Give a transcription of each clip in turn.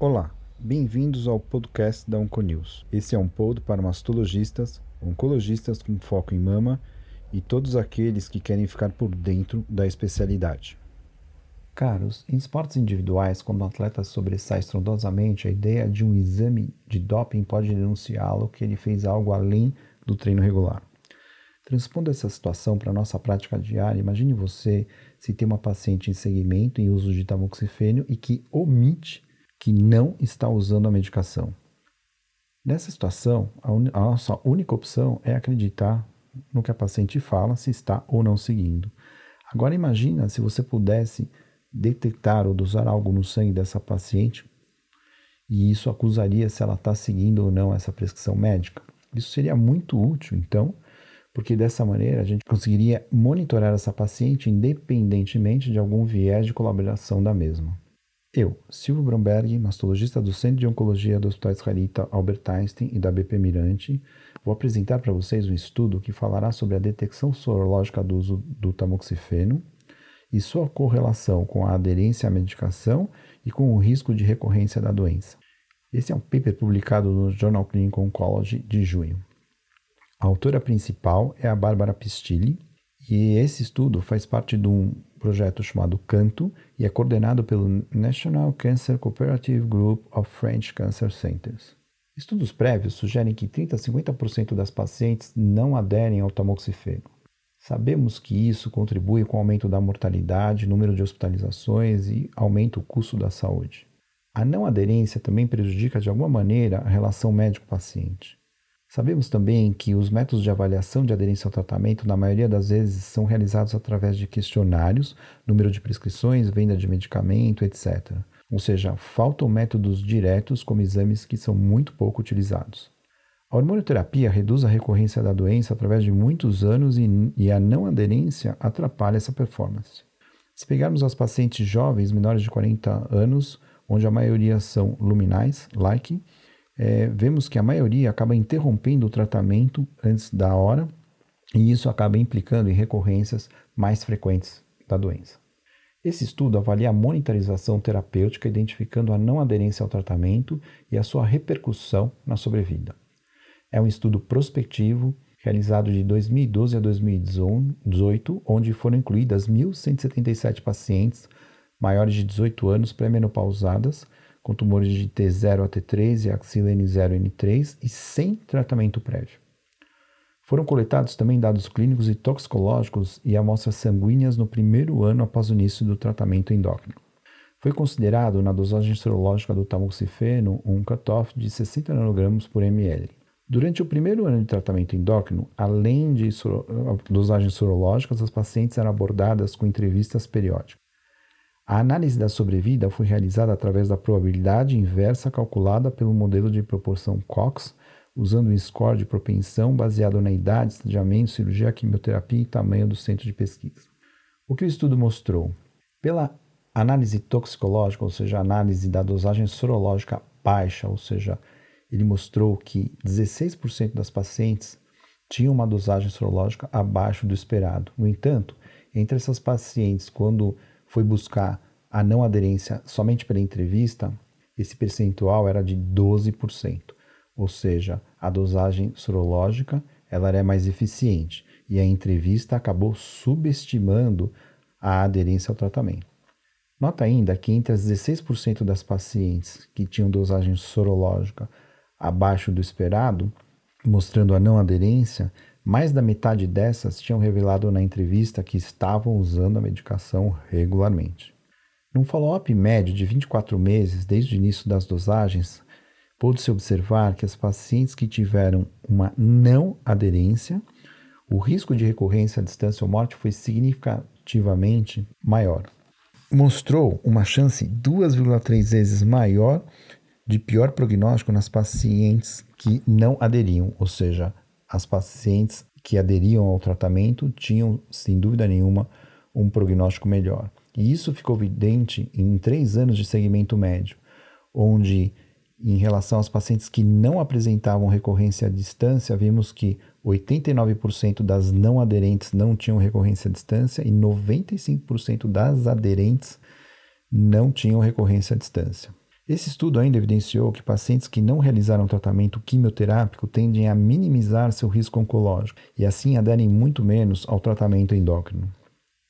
Olá, bem-vindos ao podcast da Onconews. Esse é um pod para mastologistas, oncologistas com foco em mama e todos aqueles que querem ficar por dentro da especialidade. Caros, em esportes individuais, quando o atleta sobressai estrondosamente, a ideia de um exame de doping pode denunciá-lo que ele fez algo além do treino regular. Transpondo essa situação para a nossa prática diária, imagine você se tem uma paciente em segmento em uso de tamoxifênio e que omite que não está usando a medicação. Nessa situação, a, un... a nossa única opção é acreditar no que a paciente fala, se está ou não seguindo. Agora imagina se você pudesse detectar ou dosar algo no sangue dessa paciente e isso acusaria se ela está seguindo ou não essa prescrição médica. Isso seria muito útil, então, porque dessa maneira a gente conseguiria monitorar essa paciente independentemente de algum viés de colaboração da mesma. Eu, Silvio Bromberg, mastologista do Centro de Oncologia do Hospital Israelita Albert Einstein e da BP Mirante, vou apresentar para vocês um estudo que falará sobre a detecção sorológica do uso do tamoxifeno e sua correlação com a aderência à medicação e com o risco de recorrência da doença. Esse é um paper publicado no Journal Clinical Oncology de junho. A autora principal é a Bárbara Pistilli, e esse estudo faz parte de um projeto chamado CANTO e é coordenado pelo National Cancer Cooperative Group of French Cancer Centers. Estudos prévios sugerem que 30 a 50% das pacientes não aderem ao tamoxifeno. Sabemos que isso contribui com o aumento da mortalidade, número de hospitalizações e aumenta o custo da saúde. A não aderência também prejudica de alguma maneira a relação médico-paciente. Sabemos também que os métodos de avaliação de aderência ao tratamento, na maioria das vezes, são realizados através de questionários, número de prescrições, venda de medicamento, etc. Ou seja, faltam métodos diretos como exames que são muito pouco utilizados. A hormonioterapia reduz a recorrência da doença através de muitos anos e, e a não aderência atrapalha essa performance. Se pegarmos as pacientes jovens menores de 40 anos, onde a maioria são luminais, like, é, vemos que a maioria acaba interrompendo o tratamento antes da hora e isso acaba implicando em recorrências mais frequentes da doença. Esse estudo avalia a monitorização terapêutica, identificando a não aderência ao tratamento e a sua repercussão na sobrevida. É um estudo prospectivo realizado de 2012 a 2018, onde foram incluídas 1.177 pacientes maiores de 18 anos pré-menopausadas com tumores de T0 a T3 e axila N0 N3 e sem tratamento prévio. Foram coletados também dados clínicos e toxicológicos e amostras sanguíneas no primeiro ano após o início do tratamento endócrino. Foi considerado na dosagem serológica do tamoxifeno um cutoff de 60 nanogramos por ml. Durante o primeiro ano de tratamento endócrino, além de dosagens sorológicas, as pacientes eram abordadas com entrevistas periódicas. A análise da sobrevida foi realizada através da probabilidade inversa calculada pelo modelo de proporção Cox, usando um score de propensão baseado na idade, estadiamento, cirurgia, quimioterapia e tamanho do centro de pesquisa. O que o estudo mostrou? Pela análise toxicológica, ou seja, análise da dosagem sorológica baixa, ou seja, ele mostrou que 16% das pacientes tinham uma dosagem sorológica abaixo do esperado. No entanto, entre essas pacientes, quando foi buscar a não aderência somente pela entrevista, esse percentual era de 12%, ou seja, a dosagem sorológica ela era mais eficiente e a entrevista acabou subestimando a aderência ao tratamento. Nota ainda que entre as 16% das pacientes que tinham dosagem sorológica abaixo do esperado, mostrando a não aderência, mais da metade dessas tinham revelado na entrevista que estavam usando a medicação regularmente. Num follow-up médio de 24 meses desde o início das dosagens, pôde-se observar que as pacientes que tiveram uma não aderência, o risco de recorrência à distância ou morte foi significativamente maior. Mostrou uma chance 2,3 vezes maior de pior prognóstico nas pacientes que não aderiam, ou seja, as pacientes que aderiam ao tratamento tinham, sem dúvida nenhuma, um prognóstico melhor. E isso ficou evidente em três anos de segmento médio, onde, em relação aos pacientes que não apresentavam recorrência à distância, vimos que 89% das não aderentes não tinham recorrência à distância e 95% das aderentes não tinham recorrência à distância. Esse estudo ainda evidenciou que pacientes que não realizaram tratamento quimioterápico tendem a minimizar seu risco oncológico e assim aderem muito menos ao tratamento endócrino.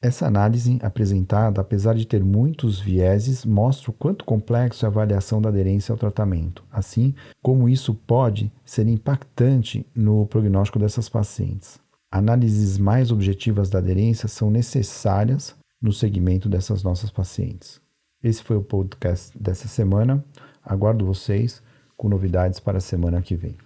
Essa análise apresentada, apesar de ter muitos vieses, mostra o quanto complexo é a avaliação da aderência ao tratamento, assim como isso pode ser impactante no prognóstico dessas pacientes. Análises mais objetivas da aderência são necessárias no segmento dessas nossas pacientes. Esse foi o podcast dessa semana. Aguardo vocês com novidades para a semana que vem.